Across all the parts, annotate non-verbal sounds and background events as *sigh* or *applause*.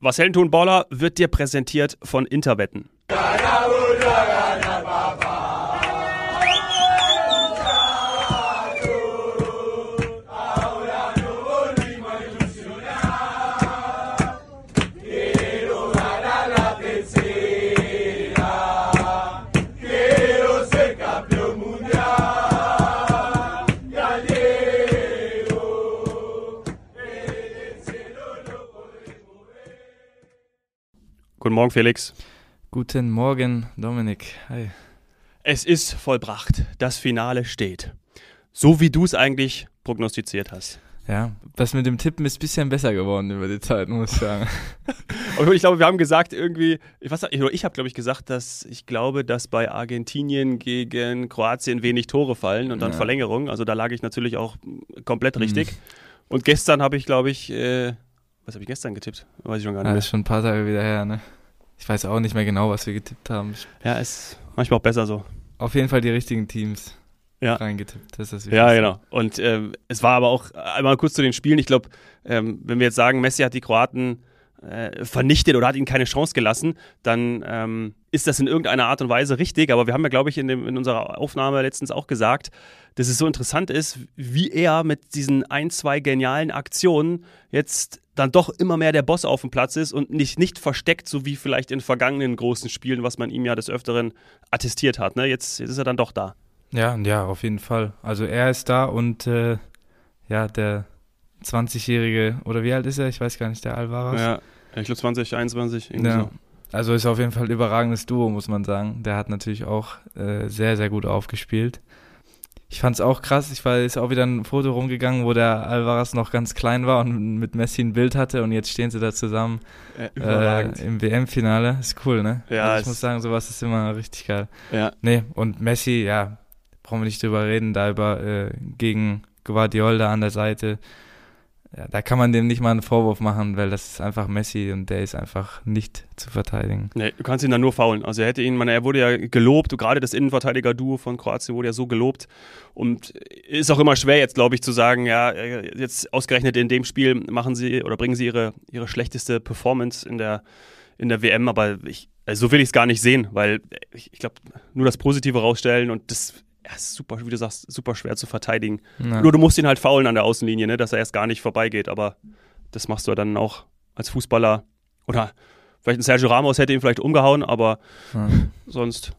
Was Helden tun Baller wird dir präsentiert von Interwetten. Guten Morgen, Felix. Guten Morgen, Dominik. Hi. Es ist vollbracht. Das Finale steht. So wie du es eigentlich prognostiziert hast. Ja, das mit dem Tippen ist ein bisschen besser geworden über die Zeit, muss ich sagen. *laughs* Aber ich glaube, wir haben gesagt, irgendwie, ich, ich, ich habe, glaube ich, gesagt, dass ich glaube, dass bei Argentinien gegen Kroatien wenig Tore fallen und dann Ja. Verlängerung. Also da lag ich natürlich auch komplett Mhm. richtig. Und gestern habe ich, glaube ich, äh, was habe ich gestern getippt? Weiß ich schon gar nicht Ja, mehr. das ist schon ein paar Tage wieder her, ne? Ich weiß auch nicht mehr genau, was wir getippt haben. Ja, ist manchmal auch besser so. Auf jeden Fall die richtigen Teams Ja. reingetippt. Das ist das Ja, genau. Und ähm, es war aber auch einmal kurz zu den Spielen. Ich glaube, ähm, wenn wir jetzt sagen, Messi hat die Kroaten äh, vernichtet oder hat ihnen keine Chance gelassen, dann ähm, ist das in irgendeiner Art und Weise richtig. Aber wir haben ja, glaube ich, in, dem, in unserer Aufnahme letztens auch gesagt, dass es so interessant ist, wie er mit diesen ein, zwei genialen Aktionen jetzt dann doch immer mehr der Boss auf dem Platz ist und nicht, nicht versteckt, so wie vielleicht in vergangenen großen Spielen, was man ihm ja des Öfteren attestiert hat. Ne? Jetzt, jetzt ist er dann doch da. Ja, ja, auf jeden Fall. Also er ist da und äh, ja, der 20-jährige, oder wie alt ist er? Ich weiß gar nicht, der Alvarez. Ja, ich glaube 20, 21, irgendwie Ja. so. Also ist auf jeden Fall ein überragendes Duo, muss man sagen. Der hat natürlich auch äh, sehr, sehr gut aufgespielt. Ich fand es auch krass. Ich war ist auch wieder ein Foto rumgegangen, wo der Alvarez noch ganz klein war und mit Messi ein Bild hatte und jetzt stehen sie da zusammen Äh, äh, im WM-Finale. Ist cool, ne? Ja, also ich muss sagen, sowas ist immer richtig geil. Ja, Nee, und Messi, ja, brauchen wir nicht drüber reden, da über äh, gegen Guardiola an der Seite. Ja, da kann man dem nicht mal einen Vorwurf machen, weil das ist einfach Messi und der ist einfach nicht zu verteidigen. nee, du kannst ihn dann nur faulen. Also er hätte ihn, man, er wurde ja gelobt, gerade das Innenverteidiger-Duo von Kroatien wurde ja so gelobt. Und ist auch immer schwer jetzt, glaube ich, zu sagen, ja, äh, jetzt ausgerechnet in dem Spiel machen sie oder bringen sie ihre, ihre schlechteste Performance in der, in der WM, aber ich, also so will ich es gar nicht sehen, weil ich, ich glaube, nur das Positive rausstellen und das ja, ist super, wie du sagst, super schwer zu verteidigen. Ja. Nur du musst ihn halt faulen an der Außenlinie, ne, dass er erst gar nicht vorbeigeht. Aber das machst du dann auch als Fußballer. Oder vielleicht ein Sergio Ramos hätte ihn vielleicht umgehauen, aber Ja. sonst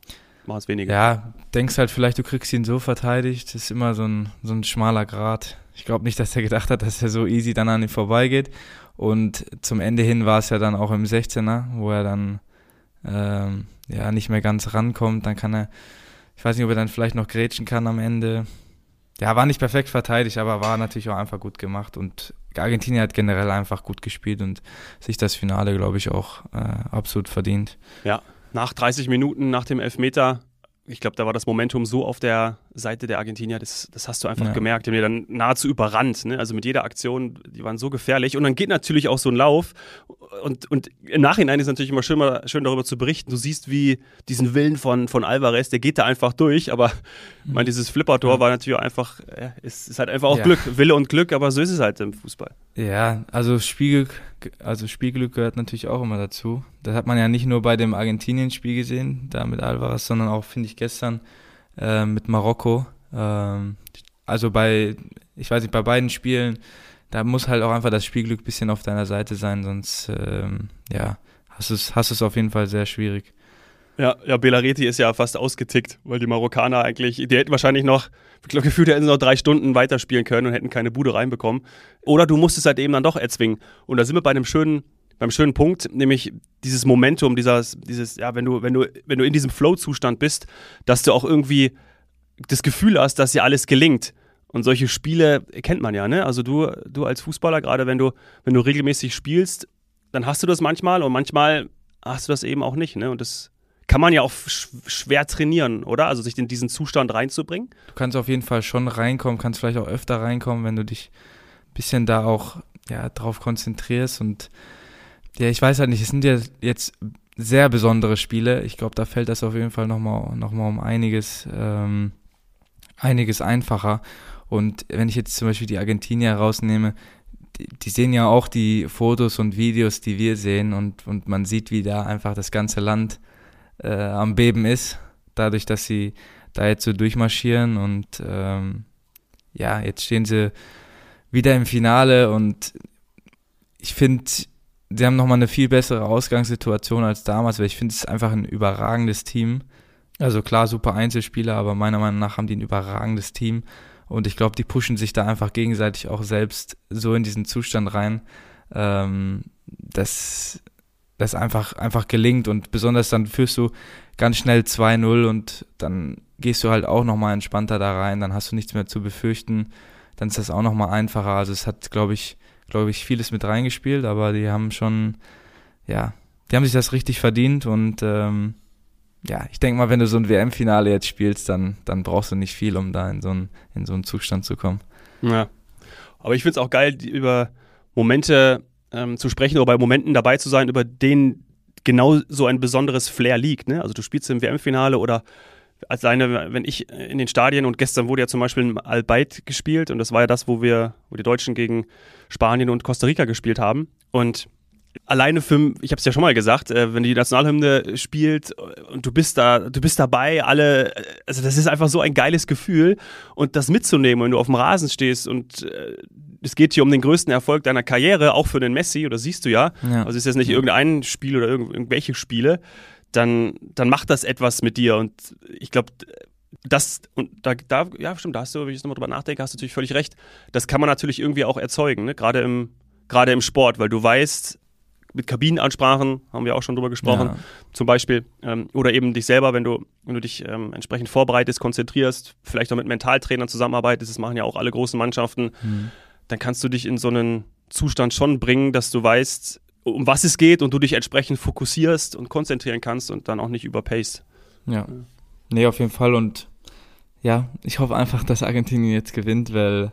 machen es weniger. Ja, denkst halt vielleicht, du kriegst ihn so verteidigt. Das ist immer so ein, so ein schmaler Grat. Ich glaube nicht, dass er gedacht hat, dass er so easy dann an ihm vorbeigeht. Und zum Ende hin war es ja dann auch im 16er, wo er dann ähm, ja nicht mehr ganz rankommt. Dann kann er, ich weiß nicht, ob er dann vielleicht noch grätschen kann am Ende. Ja, war nicht perfekt verteidigt, aber war natürlich auch einfach gut gemacht. Und Argentinien hat generell einfach gut gespielt und sich das Finale, glaube ich, auch äh, absolut verdient. Nach 30 Minuten, nach dem Elfmeter, ich glaube, da war das Momentum so auf der Seite der Argentinier, das, das hast du einfach Ja. gemerkt. Die haben ja dann nahezu überrannt. Ne? Also mit jeder Aktion, die waren so gefährlich. Und dann geht natürlich auch so ein Lauf. Und, und im Nachhinein ist natürlich immer schön, mal, schön darüber zu berichten. Du siehst, wie diesen Willen von, von Alvarez, der geht da einfach durch. Aber *laughs* ich meine, dieses Flippertor Ja. war natürlich einfach, ja, ist, ist halt einfach auch. Glück. Wille und Glück, aber so ist es halt im Fußball. Ja, also Spielglück, also Spielglück gehört natürlich auch immer dazu. Das hat man ja nicht nur bei dem Argentinien-Spiel gesehen, da mit Alvarez, sondern auch, finde ich, gestern äh, mit Marokko. Ähm, also bei, ich weiß nicht, bei beiden Spielen, da muss halt auch einfach das Spielglück ein bisschen auf deiner Seite sein, sonst, ähm, ja, hast du es hast du's auf jeden Fall sehr schwierig. Ja, ja, Belareti ist ja fast ausgetickt, weil die Marokkaner eigentlich, die hätten wahrscheinlich noch, ich glaube, gefühlt hätten sie noch drei Stunden weiterspielen können und hätten keine Bude reinbekommen. Oder du musst es halt eben dann doch erzwingen. Und da sind wir bei einem schönen, beim schönen Punkt, nämlich dieses Momentum, dieses, dieses, ja, wenn du, wenn du, wenn du in diesem Flow-Zustand bist, dass du auch irgendwie das Gefühl hast, dass dir alles gelingt. Und solche Spiele kennt man ja, ne? Also du, du als Fußballer, gerade wenn du, wenn du regelmäßig spielst, dann hast du das manchmal und manchmal hast du das eben auch nicht, ne? Und das kann man ja auch sch schwer trainieren, oder? Also sich in diesen Zustand reinzubringen. Du kannst auf jeden Fall schon reinkommen, kannst vielleicht auch öfter reinkommen, wenn du dich ein bisschen da auch ja, drauf konzentrierst. Und ja, ich weiß halt nicht, es sind ja jetzt sehr besondere Spiele. Ich glaube, da fällt das auf jeden Fall nochmal noch mal um einiges, ähm, einiges einfacher. Und wenn ich jetzt zum Beispiel die Argentinier rausnehme, die, die, sehen ja auch die Fotos und Videos, die wir sehen und, und man sieht, wie da einfach das ganze Land äh, am Beben ist, dadurch, dass sie da jetzt so durchmarschieren und ähm, ja, jetzt stehen sie wieder im Finale und ich finde, sie haben nochmal eine viel bessere Ausgangssituation als damals, weil ich finde, es ist einfach ein überragendes Team. Also klar, super Einzelspieler, aber meiner Meinung nach haben die ein überragendes Team. Und ich glaube, die pushen sich da einfach gegenseitig auch selbst so in diesen Zustand rein, ähm, dass das einfach, einfach gelingt. Und besonders dann führst du ganz schnell 2-0 und dann gehst du halt auch nochmal entspannter da rein, dann hast du nichts mehr zu befürchten. Dann ist das auch nochmal einfacher. Also es hat, glaube ich, glaube ich, vieles mit reingespielt, aber die haben schon, ja, die haben sich das richtig verdient und ähm, ja, ich denke mal, wenn du so ein WM-Finale jetzt spielst, dann, dann brauchst du nicht viel, um da in so, einen, in so einen Zustand zu kommen. Ja. Aber ich finde es auch geil, über Momente ähm, zu sprechen oder bei Momenten dabei zu sein, über denen genau so ein besonderes Flair liegt. Ne? Also du spielst im WM-Finale oder als eine, wenn ich in den Stadien und gestern wurde ja zum Beispiel im Albeit gespielt und das war ja das, wo wir, wo die Deutschen gegen Spanien und Costa Rica gespielt haben. Und alleine für, ich habe es ja schon mal gesagt, äh, wenn die Nationalhymne spielt und du bist da, du bist dabei, alle, also das ist einfach so ein geiles Gefühl und das mitzunehmen, wenn du auf dem Rasen stehst und äh, es geht hier um den größten Erfolg deiner Karriere, auch für den Messi, oder siehst du ja. ja. Also es ist jetzt nicht irgendein Spiel oder irgendwelche Spiele dann, dann macht das etwas mit dir. Und ich glaube, das, und da, da, ja, stimmt, da hast du, wenn ich jetzt nochmal drüber nachdenke, hast du natürlich völlig recht. Das kann man natürlich irgendwie auch erzeugen, ne? gerade im, gerade im Sport, weil du weißt, mit Kabinenansprachen haben wir auch schon drüber gesprochen, ja. zum Beispiel. Ähm, oder eben dich selber, wenn du, wenn du dich ähm, entsprechend vorbereitest, konzentrierst, vielleicht auch mit Mentaltrainern zusammenarbeitest, das machen ja auch alle großen Mannschaften, mhm. dann kannst du dich in so einen Zustand schon bringen, dass du weißt, um was es geht und du dich entsprechend fokussierst und konzentrieren kannst und dann auch nicht überpaced. Ja. Nee, auf jeden Fall. Und ja, ich hoffe einfach, dass Argentinien jetzt gewinnt, weil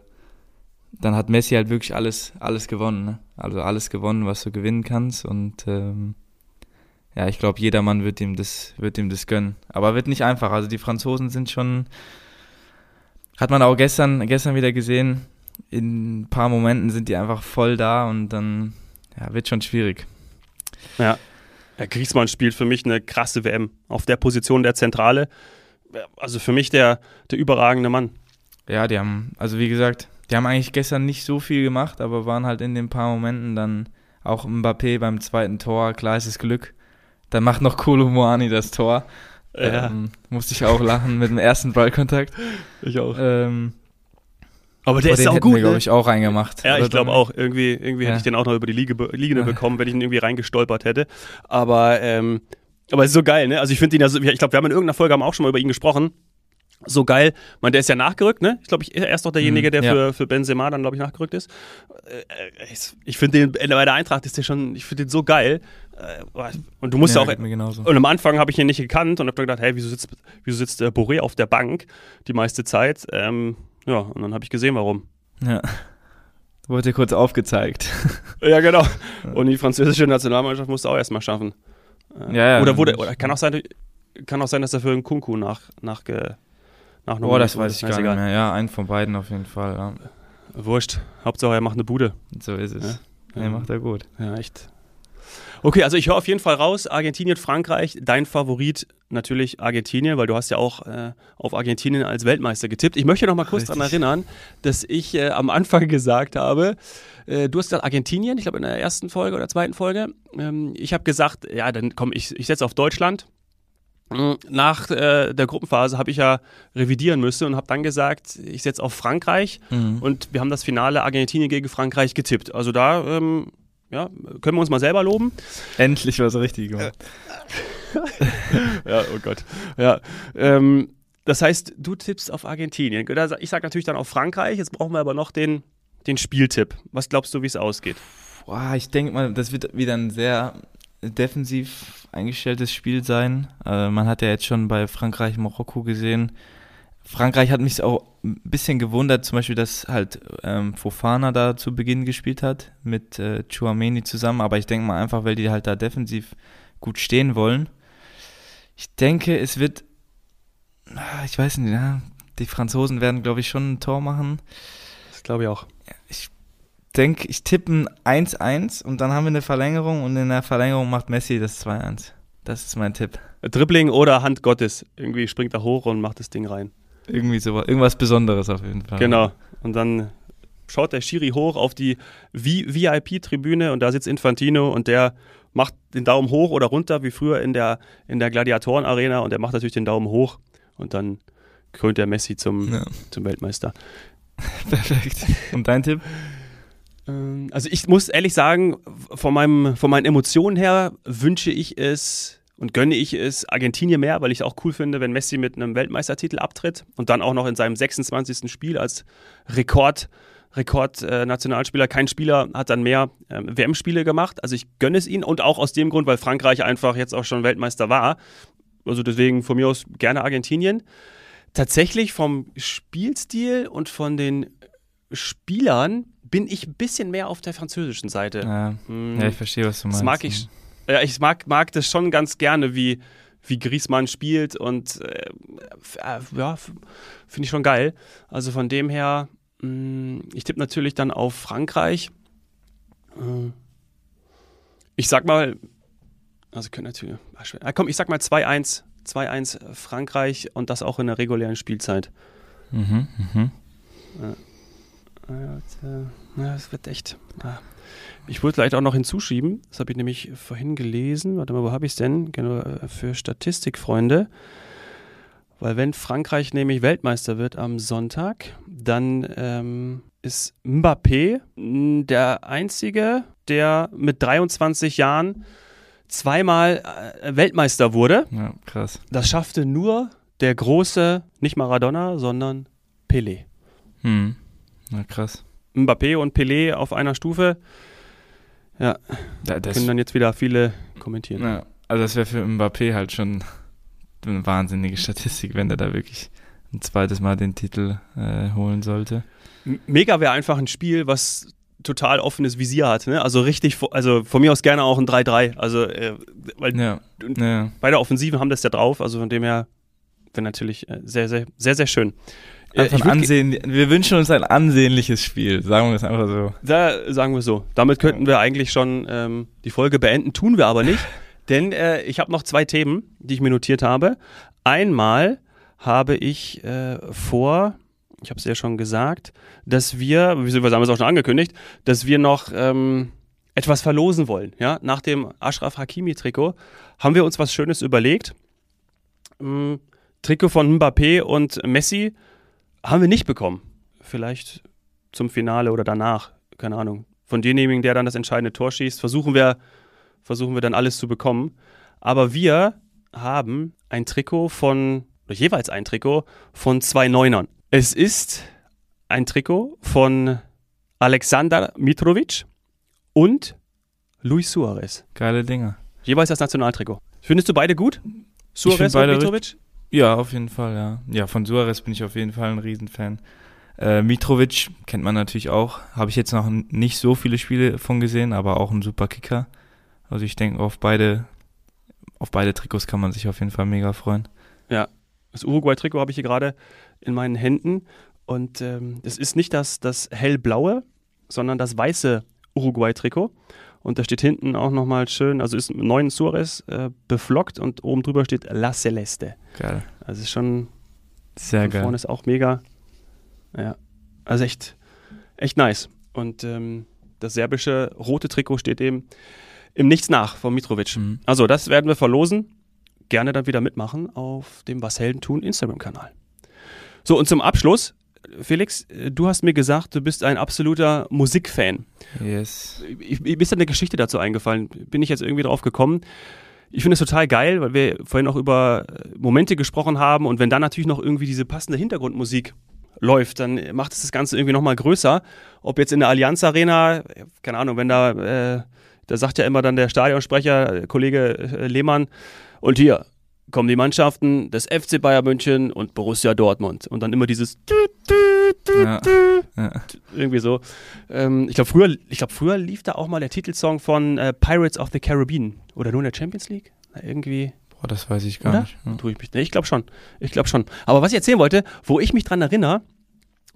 dann hat Messi halt wirklich alles, alles gewonnen. Ne? Also alles gewonnen, was du gewinnen kannst. Und ähm, ja, ich glaube, jedermann wird ihm das, wird ihm das gönnen. Aber wird nicht einfach. Also die Franzosen sind schon, hat man auch gestern, gestern wieder gesehen, in ein paar Momenten sind die einfach voll da und dann ja, wird schon schwierig. Ja. Herr Griezmann spielt für mich eine krasse WM. Auf der Position der Zentrale. Also für mich der, der überragende Mann. Ja, die haben, also wie gesagt, die haben eigentlich gestern nicht so viel gemacht, aber waren halt in den paar Momenten dann auch Mbappé beim zweiten Tor. Klar ist es Glück. Dann macht noch Kolo Moani das Tor. Ja. Ähm, musste ich auch lachen mit dem ersten Ballkontakt. Ich auch. Ähm, aber der Aber ist auch gut. glaube ne? ich, auch reingemacht. Ja, ich glaube auch. Irgendwie, irgendwie ja. hätte ich den auch noch über die Liege, Liegende bekommen, wenn ich ihn irgendwie reingestolpert hätte. Aber, ähm, aber es ist so geil, ne? Also ich finde ihn ja so, ich glaube, wir haben in irgendeiner Folge haben auch schon mal über ihn gesprochen. So geil. Man, der ist ja nachgerückt, ne? Ich glaube, er ist doch derjenige, der mhm, ja. für, für Benzema dann, glaube ich, nachgerückt ist. Äh, ich finde den, bei der Eintracht ist der schon, ich finde den so geil. Äh, und du musst ja, auch. Und am Anfang habe ich ihn nicht gekannt und habe gedacht, hey, wieso sitzt, wieso sitzt äh, Boré auf der Bank die meiste Zeit? Ähm, ja, und dann habe ich gesehen, warum. Ja. Wurde kurz aufgezeigt. *laughs* ja, genau. Und die französische Nationalmannschaft musste auch erstmal schaffen. Ja, ja. Oder wurde, oder kann auch sein, kann auch sein, dass er für einen Kunku nach, nach, nach Oh, das weiß ich gar nicht mehr. Ja, einen von beiden auf jeden Fall. Ja. Wurscht. Hauptsache, er macht eine Bude. So ist es. Ja? Er macht er gut. Ja, echt. Okay, also ich höre auf jeden Fall raus, Argentinien, Frankreich, dein Favorit natürlich Argentinien, weil du hast ja auch äh, auf Argentinien als Weltmeister getippt. Ich möchte noch mal kurz daran erinnern, dass ich äh, am Anfang *laughs* gesagt habe, äh, du hast gesagt Argentinien, ich glaube in der ersten Folge oder zweiten Folge. Ähm, ich habe gesagt, ja, dann komm, ich, ich setze auf Deutschland. Hm, nach äh, der Gruppenphase habe ich ja revidieren müssen und habe dann gesagt, ich setze auf Frankreich mhm. und wir haben das Finale Argentinien gegen Frankreich getippt. Also da ähm, ja, können wir uns mal selber loben. Endlich was richtig gemacht. *laughs* ja, oh Gott. Ja, ähm, das heißt, du tippst auf Argentinien. Ich sage natürlich dann auf Frankreich. Jetzt brauchen wir aber noch den, den Spieltipp. Was glaubst du, wie es ausgeht? Boah, ich denke mal, das wird wieder ein sehr defensiv eingestelltes Spiel sein. Äh, man hat ja jetzt schon bei Frankreich-Marokko gesehen, Frankreich hat mich auch ein bisschen gewundert, zum Beispiel, dass halt ähm, Fofana da zu Beginn gespielt hat mit äh, Chouameni zusammen, aber ich denke mal einfach, weil die halt da defensiv gut stehen wollen. Ich denke, es wird, ah, ich weiß nicht, ja, die Franzosen werden, glaube ich, schon ein Tor machen. Das glaube ich auch. Ich denke, ich tippe ein 1-1 und dann haben wir eine Verlängerung und in der Verlängerung macht Messi das 2-1. Das ist mein Tipp. Dribbling oder Hand Gottes. Irgendwie springt er hoch und macht das Ding rein. Irgendwie so, irgendwas Besonderes auf jeden Fall. Genau. Und dann schaut der Schiri hoch auf die VIP-Tribüne und da sitzt Infantino und der macht den Daumen hoch oder runter, wie früher in der, in der Gladiatoren-Arena und der macht natürlich den Daumen hoch und dann krönt der Messi zum, ja. zum Weltmeister. *laughs* Perfekt. Und dein Tipp? Ähm, also ich muss ehrlich sagen, von, meinem, von meinen Emotionen her wünsche ich es und gönne ich es Argentinien mehr, weil ich es auch cool finde, wenn Messi mit einem Weltmeistertitel abtritt und dann auch noch in seinem 26. Spiel als Rekord Rekordnationalspieler. Äh, Kein Spieler hat dann mehr äh, WM-Spiele gemacht. Also ich gönne es ihnen und auch aus dem Grund, weil Frankreich einfach jetzt auch schon Weltmeister war. Also deswegen von mir aus gerne Argentinien. Tatsächlich vom Spielstil und von den Spielern bin ich ein bisschen mehr auf der französischen Seite. Ja, hm. ja ich verstehe, was du meinst. Das mag ich, ja, ich mag, mag das schon ganz gerne, wie, wie Griezmann spielt und äh, äh ja, finde ich schon geil. Also von dem her, mh, hm, ich tippe natürlich dann auf Frankreich. Äh, ich sag mal, also können natürlich, ah, komm, ich sag mal 2-1, 2-1 Frankreich und das auch in der regulären Spielzeit. Mhm, mhm. Ja. Ja, das wird echt. Ich würde vielleicht auch noch hinzuschieben, das habe ich nämlich vorhin gelesen. Warte mal, wo habe ich es denn? Genau, äh, für Statistikfreunde. Weil wenn Frankreich nämlich Weltmeister wird am Sonntag, dann ähm, ist Mbappé der Einzige, der mit 23 Jahren zweimal äh, Weltmeister wurde. Ja, krass. Das schaffte nur der große, nicht Maradona, sondern Pelé. Hm. Na krass. Mbappé und Pelé auf einer Stufe. Ja, das können dann jetzt wieder viele kommentieren. Ja, also das wäre für Mbappé halt schon eine wahnsinnige Statistik, wenn er da wirklich ein zweites Mal den Titel äh, holen sollte. Mega wäre einfach ein Spiel, was total offenes Visier hat. Ne? Also richtig, also von mir aus gerne auch ein 3-3. Also, äh, weil ja, ja. beide Offensiven haben das ja drauf. Also von dem her wäre natürlich äh, sehr, sehr, sehr, sehr schön. Einfach ansehen, wir wünschen uns ein ansehnliches Spiel, sagen wir es einfach so. Da sagen wir so. Damit könnten wir eigentlich schon ähm, die Folge beenden, tun wir aber nicht, *laughs* denn äh, ich habe noch zwei Themen, die ich mir notiert habe. Einmal habe ich äh, vor, ich habe es ja schon gesagt, dass wir, wir haben es auch schon angekündigt, dass wir noch ähm, etwas verlosen wollen. Ja? Nach dem Ashraf Hakimi-Trikot haben wir uns was Schönes überlegt. Ähm, Trikot von Mbappé und Messi haben wir nicht bekommen. Vielleicht zum Finale oder danach, keine Ahnung. Von demjenigen, der dann das entscheidende Tor schießt, versuchen wir, versuchen wir dann alles zu bekommen. Aber wir haben ein Trikot von, oder jeweils ein Trikot von zwei Neunern. Es ist ein Trikot von Alexander Mitrovic und Luis Suarez. Geile Dinge. Jeweils das Nationaltrikot. Findest du beide gut? Suarez und Mitrovic? Ja, auf jeden Fall, ja. Ja, von Suarez bin ich auf jeden Fall ein Riesenfan. Äh, Mitrovic kennt man natürlich auch. Habe ich jetzt noch nicht so viele Spiele von gesehen, aber auch ein super Kicker. Also ich denke, auf beide, auf beide Trikots kann man sich auf jeden Fall mega freuen. Ja, das Uruguay-Trikot habe ich hier gerade in meinen Händen. Und ähm, es ist nicht das, das hellblaue, sondern das weiße Uruguay-Trikot. Und da steht hinten auch nochmal schön, also ist neuen Suarez äh, beflockt und oben drüber steht La Celeste. Geil. Also ist schon sehr geil. Vorne ist auch mega. Ja, also echt, echt nice. Und ähm, das serbische rote Trikot steht eben im Nichts nach von Mitrovic. Mhm. Also, das werden wir verlosen. Gerne dann wieder mitmachen auf dem Was Helden tun Instagram-Kanal. So, und zum Abschluss Felix, du hast mir gesagt, du bist ein absoluter Musikfan. Yes. Mir ist da eine Geschichte dazu eingefallen. Bin ich jetzt irgendwie drauf gekommen. Ich finde es total geil, weil wir vorhin auch über Momente gesprochen haben und wenn dann natürlich noch irgendwie diese passende Hintergrundmusik läuft, dann macht es das Ganze irgendwie nochmal größer. Ob jetzt in der Allianz Arena, keine Ahnung, wenn da, äh, da sagt ja immer dann der Stadionsprecher, Kollege äh, Lehmann, und hier, kommen die Mannschaften des FC Bayern München und Borussia Dortmund. Und dann immer dieses ja, ja. irgendwie so. Ähm, ich glaube, früher, glaub, früher lief da auch mal der Titelsong von äh, Pirates of the Caribbean. Oder nur in der Champions League? Na, irgendwie. Boah, das weiß ich gar Oder? nicht. Ja. Tue ich mich. Nee, ich glaube schon. Ich glaube schon. Aber was ich erzählen wollte, wo ich mich dran erinnere,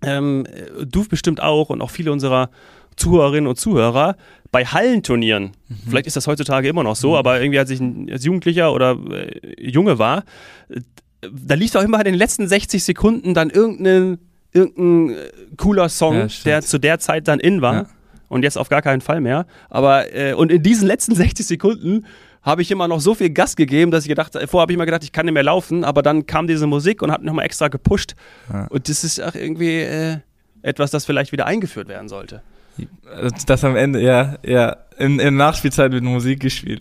ähm, du bestimmt auch und auch viele unserer Zuhörerinnen und Zuhörer bei Hallenturnieren, mhm. vielleicht ist das heutzutage immer noch so, mhm. aber irgendwie als ich ein, als Jugendlicher oder äh, Junge war, äh, da lief auch immer in den letzten 60 Sekunden dann irgendein, irgendein äh, cooler Song, ja, der zu der Zeit dann in war. Ja. Und jetzt auf gar keinen Fall mehr. Aber äh, und in diesen letzten 60 Sekunden habe ich immer noch so viel Gas gegeben, dass ich gedacht, vorher habe ich immer gedacht, ich kann nicht mehr laufen, aber dann kam diese Musik und hat nochmal extra gepusht. Ja. Und das ist auch irgendwie äh, etwas, das vielleicht wieder eingeführt werden sollte. Das am Ende, ja, ja. In, in Nachspielzeit wird Musik gespielt.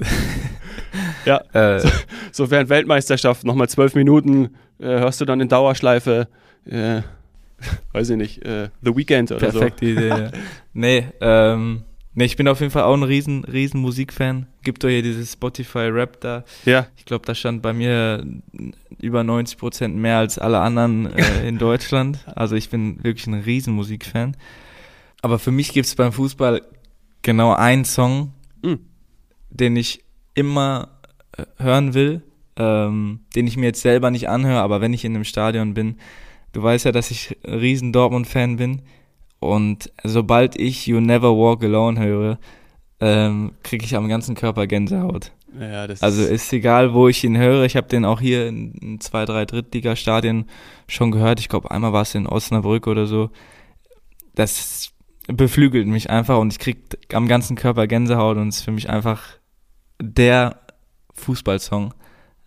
*laughs* ja. Äh. So, so, während Weltmeisterschaft nochmal zwölf Minuten äh, hörst du dann in Dauerschleife, äh, *laughs* weiß ich nicht, äh, The Weekend oder Perfekte so. Idee, ja. *laughs* Nee, ähm, nee, ich bin auf jeden Fall auch ein riesen, riesen Musikfan. Gibt doch hier dieses Spotify-Rap da. Ja. Ich glaube, da stand bei mir über 90 Prozent mehr als alle anderen äh, *laughs* in Deutschland. Also ich bin wirklich ein riesen Musikfan. Aber für mich gibt es beim Fußball genau einen Song, mhm. den ich immer äh, hören will, ähm, den ich mir jetzt selber nicht anhöre, aber wenn ich in einem Stadion bin, du weißt ja, dass ich riesen Dortmund-Fan bin und sobald ich You Never Walk Alone höre, ähm, kriege ich am ganzen Körper Gänsehaut. Ja, also ist egal, wo ich ihn höre. Ich habe den auch hier in, zwei, drei Drittligastadien schon gehört. Ich glaube, einmal war es in Osnabrück oder so. Das beflügelt mich einfach und ich krieg am ganzen Körper Gänsehaut und ist für mich einfach der Fußballsong,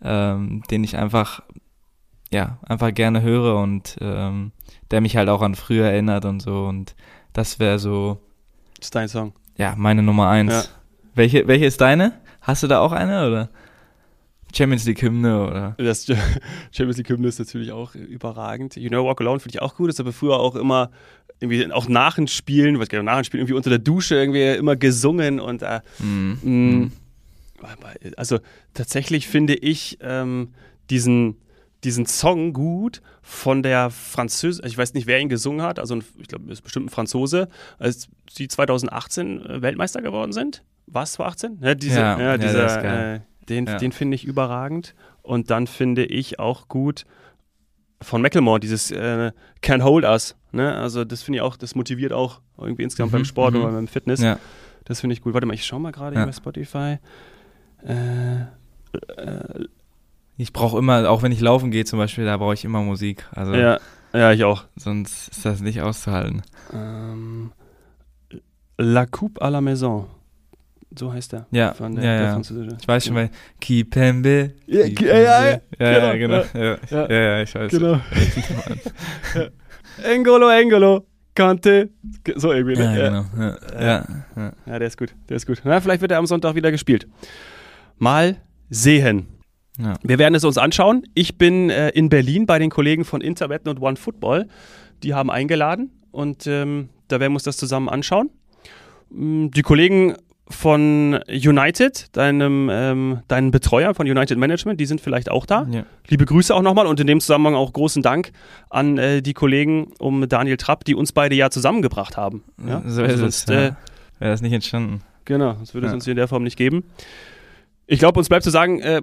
ähm, den ich einfach ja einfach gerne höre und ähm, der mich halt auch an früher erinnert und so und das wäre so das ist dein Song. Ja meine Nummer eins. Ja. welche welche ist deine? Hast du da auch eine oder? Champions League Hymne oder? Das *laughs* Champions League Hymne ist natürlich auch überragend. You Know Walk Alone finde ich auch gut das habe früher auch immer irgendwie auch nach den Spielen, was nach den Spielen irgendwie unter der Dusche irgendwie immer gesungen und äh, mm. mh, also tatsächlich finde ich ähm, diesen diesen Song gut von der Französin, ich weiß nicht, wer ihn gesungen hat, also ich glaube, es ist bestimmt ein Franzose, als sie 2018 äh, Weltmeister geworden sind. War es 2018? Ja, diese, ja, ja, dieser, ja, äh, den, den finde ich überragend. Und dann finde ich auch gut, von Macklemore, dieses äh, Can't Hold Us. Ne? Also das finde ich auch, das motiviert auch irgendwie insgesamt mhm, beim Sport oder mhm. beim Fitness. Das finde ich gut. Warte mal, ich schau mal gerade ja. bei Spotify. Äh, äh, ich brauche immer, auch wenn ich laufen gehe zum Beispiel, da brauche ich immer Musik. Also ja, ja, ich auch. Sonst ist das nicht auszuhalten. Ähm, La Coupe à la Maison. So heißt er. Ja, von der, ja, der Französische. Ich weiß schon, weil Kipembe. Ja, ja, ja, ja, genau. Ja, ja, ja, ich weiß. Genau. *laughs* *laughs* Engolo, Engolo. Kante. So irgendwie, ne? Ja, genau. Ja, ja, ja. ja, der ist gut. Der ist gut. Na, vielleicht wird er am Sonntag wieder gespielt. Mal sehen. Ja. Wir werden es uns anschauen. Ich bin äh, in Berlin bei den Kollegen von Interwetten und One Football. Die haben eingeladen und ähm, da werden wir uns das zusammen anschauen. Mm, die Kollegen von United, deinem, ähm, deinen Betreuer von United Management, die sind vielleicht auch da. Ja. Liebe Grüße auch nochmal und in dem Zusammenhang auch großen Dank an äh, die Kollegen um Daniel Trapp, die uns beide ja zusammengebracht haben. Ja? So also ist sonst, es. Ja. Äh, Wäre das nicht entstanden. Genau, das würde es uns hier in der Form nicht geben. Ich glaube, uns bleibt zu sagen, äh,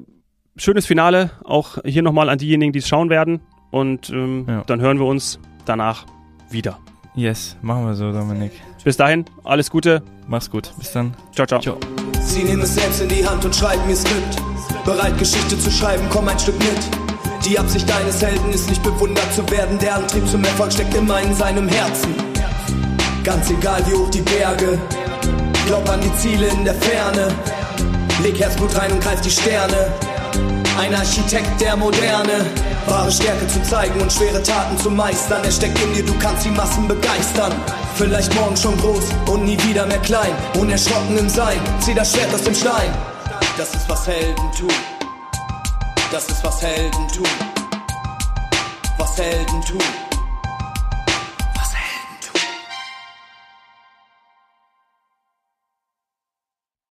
schönes Finale, auch hier nochmal an diejenigen, die es schauen werden. Und ähm, dann hören wir uns danach wieder. Yes, machen wir so, Dominik. Bis dahin, alles Gute. Mach's gut. Bis dann. Ciao, ciao. ciao. Sie nehmen es selbst in die Hand und schreiben ihr Skript. Bereit, Geschichte zu schreiben, komm ein Stück mit. Die Absicht deines Helden ist nicht bewundert zu werden. Der Antrieb zum Erfolg steckt immer in seinem Herzen. Ganz egal wie hoch die Berge. Glaub an die Ziele in der Ferne. Leg Herzblut rein und greif die Sterne. Ein Architekt der Moderne. Wahre Stärke zu zeigen und schwere Taten zu meistern. Er steckt in dir, du kannst die Massen begeistern. Vielleicht morgen schon groß und nie wieder mehr klein. Unerschrocken im Sein, zieh das Schwert aus dem Stein. Das ist was Helden tun. Das ist was Helden tun. Was Helden tun.